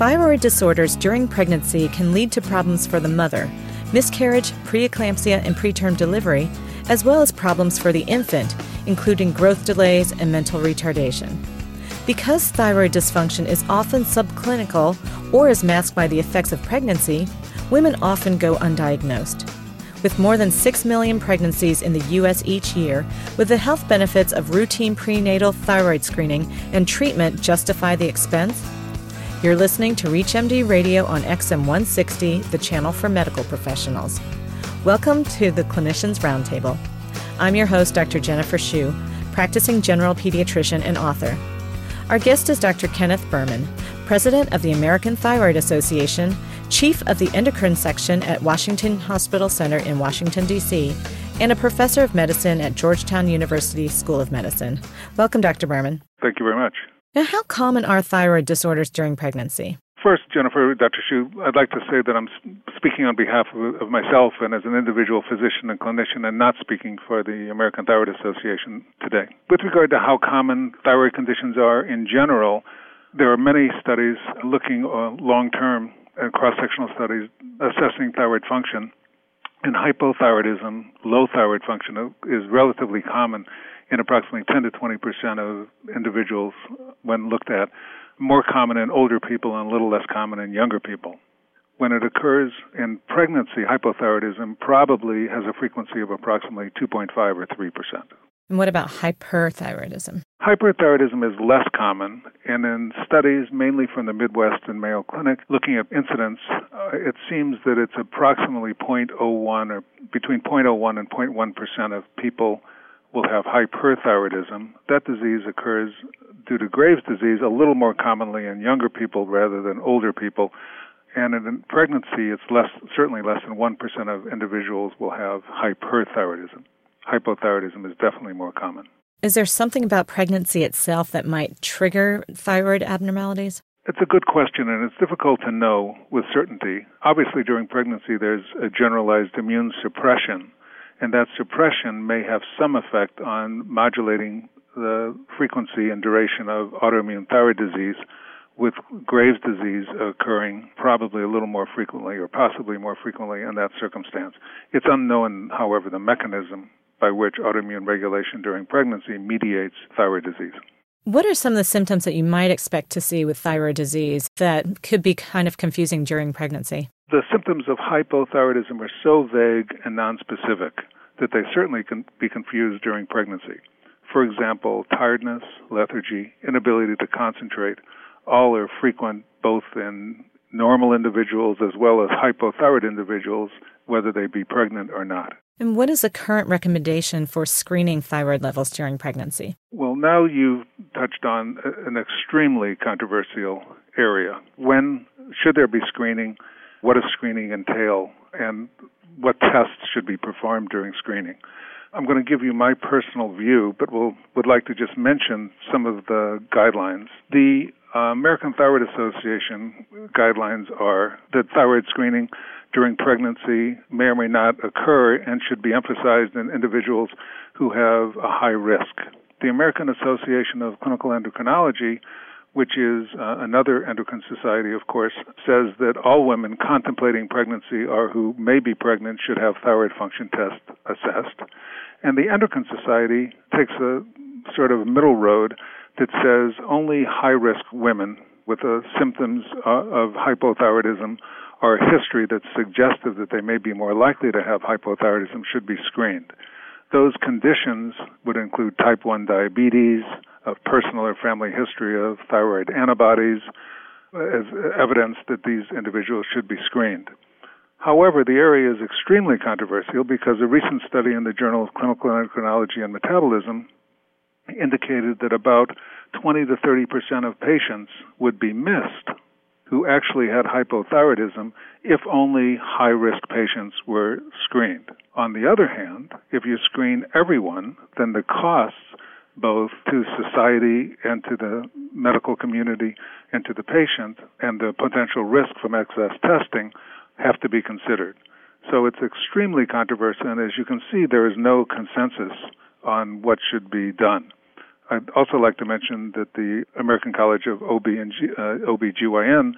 Thyroid disorders during pregnancy can lead to problems for the mother, miscarriage, preeclampsia, and preterm delivery, as well as problems for the infant, including growth delays and mental retardation. Because thyroid dysfunction is often subclinical or is masked by the effects of pregnancy, women often go undiagnosed. With more than 6 million pregnancies in the U.S. each year, would the health benefits of routine prenatal thyroid screening and treatment justify the expense? You're listening to ReachMD Radio on XM 160, the channel for medical professionals. Welcome to the Clinicians Roundtable. I'm your host, Dr. Jennifer Shu, practicing general pediatrician and author. Our guest is Dr. Kenneth Burman, president of the American Thyroid Association chief of the endocrine section at Washington Hospital Center in Washington, D.C., and a professor of medicine at Georgetown University School of Medicine. Welcome, Dr. Burman. Thank you very much. Now, how common are thyroid disorders during pregnancy? First, Jennifer, Dr. Shu, I'd like to say that I'm speaking on behalf of, of, myself and as an individual physician and clinician and not speaking for the American Thyroid Association today. With regard to how common thyroid conditions are in general, there are many studies looking uh, long term and cross-sectional studies assessing thyroid function. And hypothyroidism, low thyroid function, is relatively common in approximately 10 to 20 percent of individuals when looked at. More common in older people and a little less common in younger people. When it occurs in pregnancy, hypothyroidism probably has a frequency of approximately 2.5 or 3 percent. And what about hyperthyroidism? Hyperthyroidism is less common, and in studies mainly from the Midwest and Mayo Clinic looking at incidence, uh, it seems that it's approximately 0.01 or between 0.01 and 0.1 percent of people will have hyperthyroidism. That disease occurs due to Graves' disease a little more commonly in younger people rather than older people. And in pregnancy, it's less, certainly less than 1% of individuals will have hyperthyroidism hypothyroidism is definitely more common. Is there something about pregnancy itself that might trigger thyroid abnormalities? It's a good question, and it's difficult to know with certainty. Obviously, during pregnancy, there's a generalized immune suppression, and that suppression may have some effect on modulating the frequency and duration of autoimmune thyroid disease, with Graves' disease occurring probably a little more frequently or possibly more frequently in that circumstance. It's unknown, however, the mechanism by which autoimmune regulation during pregnancy mediates thyroid disease. What are some of the symptoms that you might expect to see with thyroid disease that could be kind of confusing during pregnancy? The symptoms of hypothyroidism are so vague and nonspecific that they certainly can be confused during pregnancy. For example, tiredness, lethargy, inability to concentrate, all are frequent both in normal individuals as well as hypothyroid individuals, whether they be pregnant or not. And what is the current recommendation for screening thyroid levels during pregnancy? Well, now you've touched on an extremely controversial area. When should there be screening? What does screening entail? And what tests should be performed during screening? I'm going to give you my personal view, but we'll, would like to just mention some of the guidelines. The uh, American Thyroid Association guidelines are that thyroid screening during pregnancy may or may not occur and should be emphasized in individuals who have a high risk. The American Association of Clinical Endocrinology, which is uh, another endocrine society, of course, says that all women contemplating pregnancy or who may be pregnant should have thyroid function tests assessed. And the Endocrine Society takes a sort of middle road that says only high risk women with the symptoms uh, of hypothyroidism or history that's suggestive that they may be more likely to have hypothyroidism should be screened. Those conditions would include type 1 diabetes, a personal or family history of thyroid antibodies, as evidence that these individuals should be screened. However, the area is extremely controversial because a recent study in the Journal of Clinical Endocrinology and Metabolism indicated that about 20 to 30 percent of patients would be missed who actually had hypothyroidism if only high risk patients were screened. On the other hand, if you screen everyone, then the costs both to society and to the medical community and to the patient and the potential risk from excess testing have to be considered. So it's extremely controversial, and as you can see, there is no consensus on what should be done. I'd also like to mention that the American College of OB and G, uh, OBGYN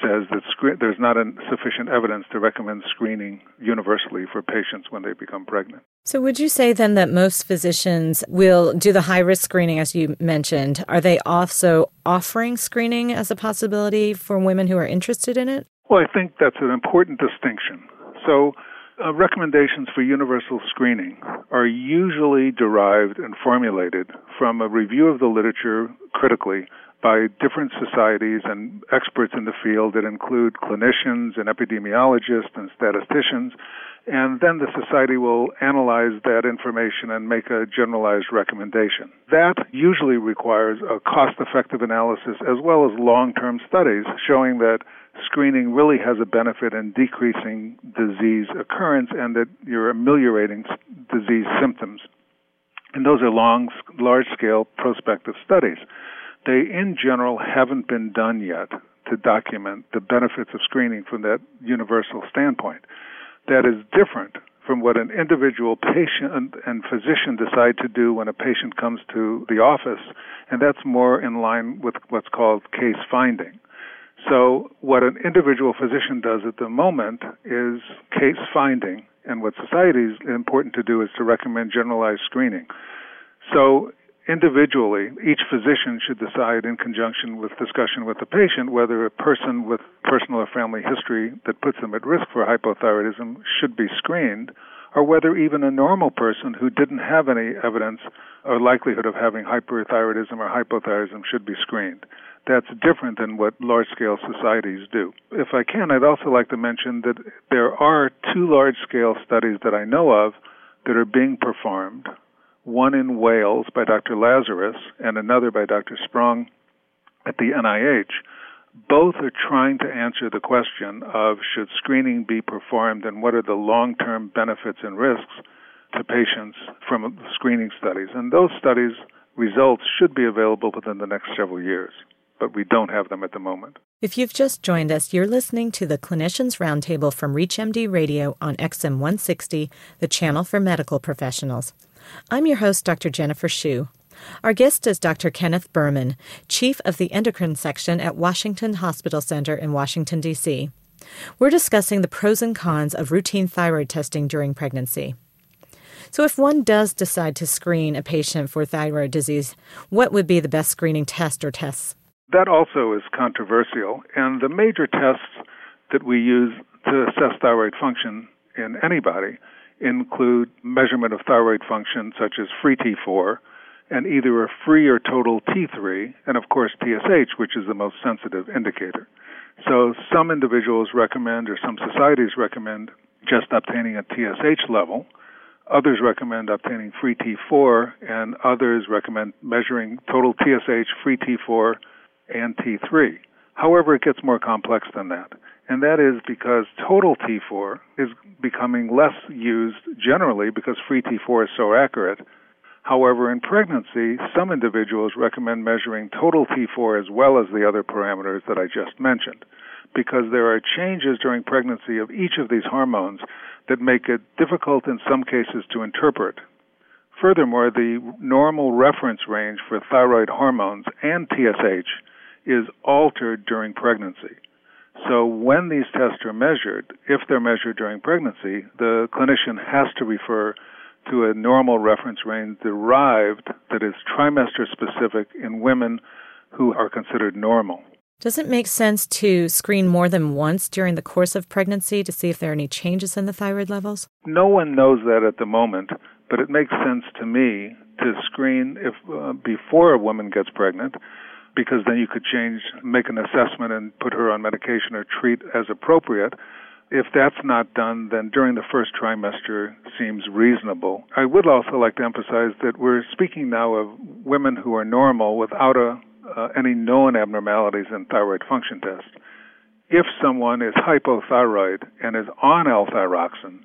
says that scre- there's not sufficient evidence to recommend screening universally for patients when they become pregnant. So, would you say then that most physicians will do the high risk screening, as you mentioned? Are they also offering screening as a possibility for women who are interested in it? Well, I think that's an important distinction. So, uh, recommendations for universal screening are usually derived and formulated from a review of the literature critically by different societies and experts in the field that include clinicians and epidemiologists and statisticians. And then the society will analyze that information and make a generalized recommendation. That usually requires a cost effective analysis as well as long term studies showing that screening really has a benefit in decreasing disease occurrence and that you're ameliorating disease symptoms. And those are long, large scale prospective studies. They, in general, haven't been done yet to document the benefits of screening from that universal standpoint. That is different from what an individual patient and physician decide to do when a patient comes to the office, and that's more in line with what's called case finding. So, what an individual physician does at the moment is case finding, and what society is important to do is to recommend generalized screening. So, individually, each physician should decide in conjunction with discussion with the patient whether a person with personal or family history that puts them at risk for hypothyroidism should be screened, or whether even a normal person who didn't have any evidence or likelihood of having hyperthyroidism or hypothyroidism should be screened. That's different than what large scale societies do. If I can, I'd also like to mention that there are two large scale studies that I know of that are being performed one in Wales by Dr. Lazarus and another by Dr. Spong at the NIH. Both are trying to answer the question of should screening be performed and what are the long term benefits and risks to patients from screening studies. And those studies results should be available within the next several years, but we don't have them at the moment. If you've just joined us, you're listening to the Clinicians Roundtable from ReachMD Radio on XM 160, the channel for medical professionals. I'm your host, Dr. Jennifer Shu. Our guest is Dr. Kenneth Burman, Chief of the Endocrine Section at Washington Hospital Center in Washington, D.C. We're discussing the pros and cons of routine thyroid testing during pregnancy. So, if one does decide to screen a patient for thyroid disease, what would be the best screening test or tests? That also is controversial, and the major tests that we use to assess thyroid function in anybody include measurement of thyroid function such as free T4 and either a free or total T3 and of course TSH which is the most sensitive indicator. So some individuals recommend or some societies recommend just obtaining a TSH level. Others recommend obtaining free T4 and others recommend measuring total TSH, free T4 and T3. However, it gets more complex than that and that is because total T4 is becoming less used generally because free T4 is so accurate. However, in pregnancy, some individuals recommend measuring total T4 as well as the other parameters that I just mentioned because there are changes during pregnancy of each of these hormones that make it difficult in some cases to interpret. Furthermore, the normal reference range for thyroid hormones and TSH is altered during pregnancy. So when these tests are measured, if they're measured during pregnancy, the clinician has to refer to a normal reference range derived that is trimester specific in women who are considered normal. Does it make sense to screen more than once during the course of pregnancy to see if there are any changes in the thyroid levels? No one knows that at the moment, but it makes sense to me to screen if uh, before a woman gets pregnant because then you could change, make an assessment and put her on medication or treat as appropriate. If that's not done, then during the first trimester seems reasonable. I would also like to emphasize that we're speaking now of women who are normal without a, uh, any known abnormalities in thyroid function tests. If someone is hypothyroid and is on L-thyroxine,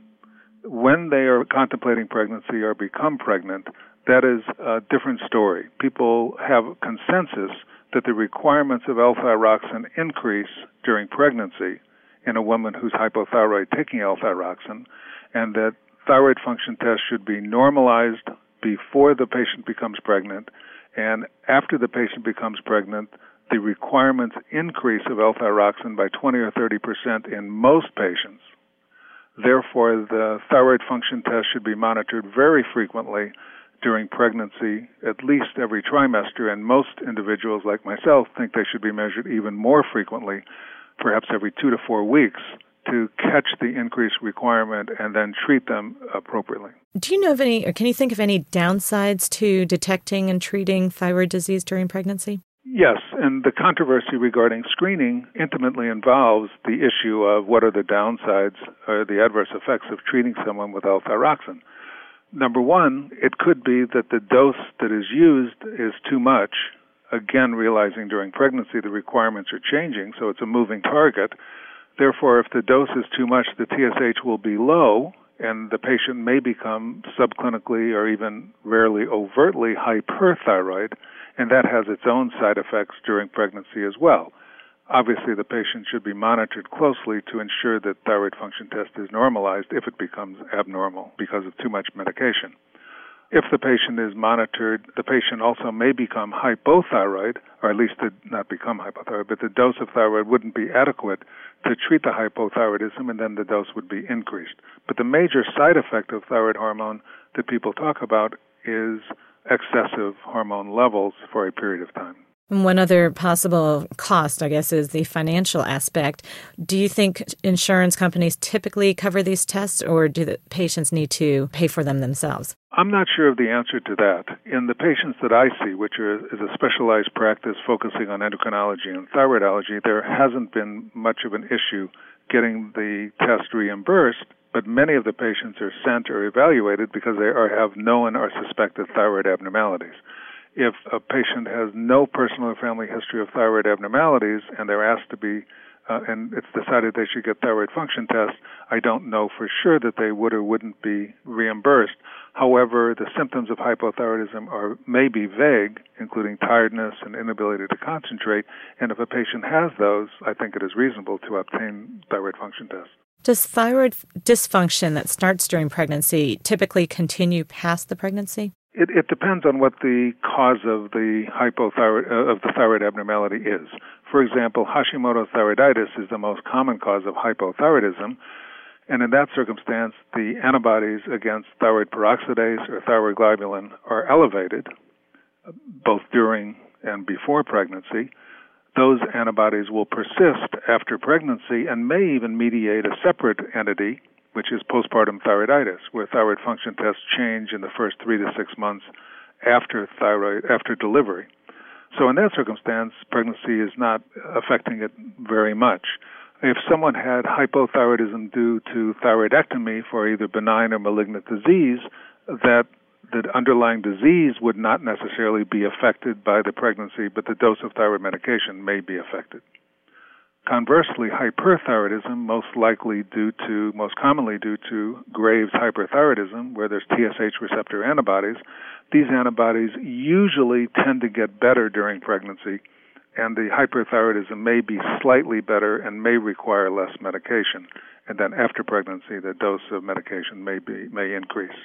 when they are contemplating pregnancy or become pregnant, that is a different story. People have consensus that the requirements of L-thyroxine increase during pregnancy in a woman who's hypothyroid taking L-thyroxine, and that thyroid function tests should be normalized before the patient becomes pregnant, and after the patient becomes pregnant, the requirements increase of L-thyroxine by 20 or 30 percent in most patients. Therefore, the thyroid function test should be monitored very frequently during pregnancy, at least every trimester, and most individuals like myself think they should be measured even more frequently, perhaps every two to four weeks, to catch the increased requirement and then treat them appropriately. Do you know of any, or can you think of any downsides to detecting and treating thyroid disease during pregnancy? Yes, and the controversy regarding screening intimately involves the issue of what are the downsides or the adverse effects of treating someone with L-thyroxine. Number one, it could be that the dose that is used is too much. Again, realizing during pregnancy the requirements are changing, so it's a moving target. Therefore, if the dose is too much, the TSH will be low, and the patient may become subclinically or even rarely overtly hyperthyroid and that has its own side effects during pregnancy as well. Obviously, the patient should be monitored closely to ensure that thyroid function test is normalized if it becomes abnormal because of too much medication. If the patient is monitored, the patient also may become hypothyroid, or at least not become hypothyroid, but the dose of thyroid wouldn't be adequate to treat the hypothyroidism, and then the dose would be increased. But the major side effect of thyroid hormone that people talk about is excessive hormone levels for a period of time. One other possible cost, I guess, is the financial aspect. Do you think insurance companies typically cover these tests, or do the patients need to pay for them themselves? I'm not sure of the answer to that. In the patients that I see, which are, is a specialized practice focusing on endocrinology and thyroidology, there hasn't been much of an issue getting the test reimbursed but many of the patients are sent or evaluated because they are, have known or suspected thyroid abnormalities. If a patient has no personal or family history of thyroid abnormalities and they're asked to be uh, and it's decided they should get thyroid function tests, I don't know for sure that they would or wouldn't be reimbursed. However, the symptoms of hypothyroidism are may be vague, including tiredness and inability to concentrate. And if a patient has those, I think it is reasonable to obtain thyroid function tests. Does thyroid dysfunction that starts during pregnancy typically continue past the pregnancy? It, it depends on what the cause of the hypothyroid uh, of the thyroid abnormality is. For example, Hashimoto's thyroiditis is the most common cause of hypothyroidism, and in that circumstance, the antibodies against thyroid peroxidase or thyroid globulin are elevated, both during and before pregnancy those antibodies will persist after pregnancy and may even mediate a separate entity, which is postpartum thyroiditis, where thyroid function tests change in the first three to six months after thyroid after delivery. So in that circumstance, pregnancy is not affecting it very much. If someone had hypothyroidism due to thyroidectomy for either benign or malignant disease, that the underlying disease would not necessarily be affected by the pregnancy, but the dose of thyroid medication may be affected. Conversely, hyperthyroidism, most likely due to, most commonly due to Graves' hyperthyroidism, where there's TSH receptor antibodies, these antibodies usually tend to get better during pregnancy, and the hyperthyroidism may be slightly better and may require less medication. And then after pregnancy, the dose of medication may be may increase.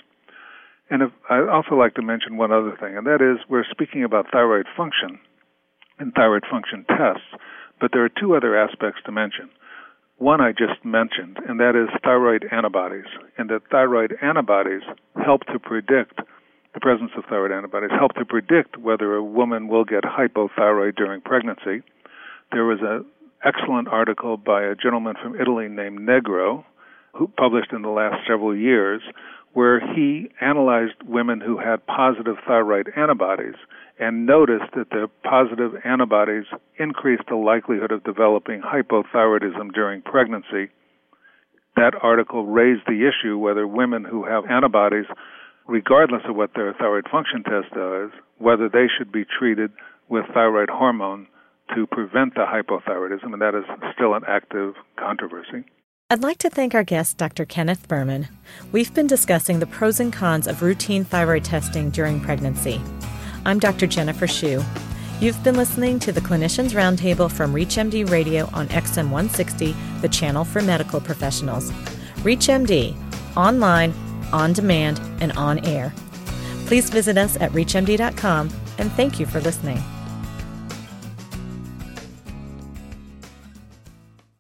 And if, I'd also like to mention one other thing, and that is we're speaking about thyroid function and thyroid function tests, but there are two other aspects to mention. One I just mentioned, and that is thyroid antibodies, and that thyroid antibodies help to predict the presence of thyroid antibodies help to predict whether a woman will get hypothyroid during pregnancy. There was an excellent article by a gentleman from Italy named Negro, who published in the last several years, where he analyzed women who had positive thyroid antibodies and noticed that the positive antibodies increased the likelihood of developing hypothyroidism during pregnancy. That article raised the issue whether women who have antibodies, regardless of what their thyroid function test does, whether they should be treated with thyroid hormone to prevent the hypothyroidism, and that is still an active controversy. I'd like to thank our guest, Dr. Kenneth Burman. We've been discussing the pros and cons of routine thyroid testing during pregnancy. I'm Dr. Jennifer Shu. You've been listening to the Clinicians Roundtable from ReachMD Radio on XM 160, the channel for medical professionals. ReachMD, online, on demand, and on air. Please visit us at ReachMD.com and thank you for listening.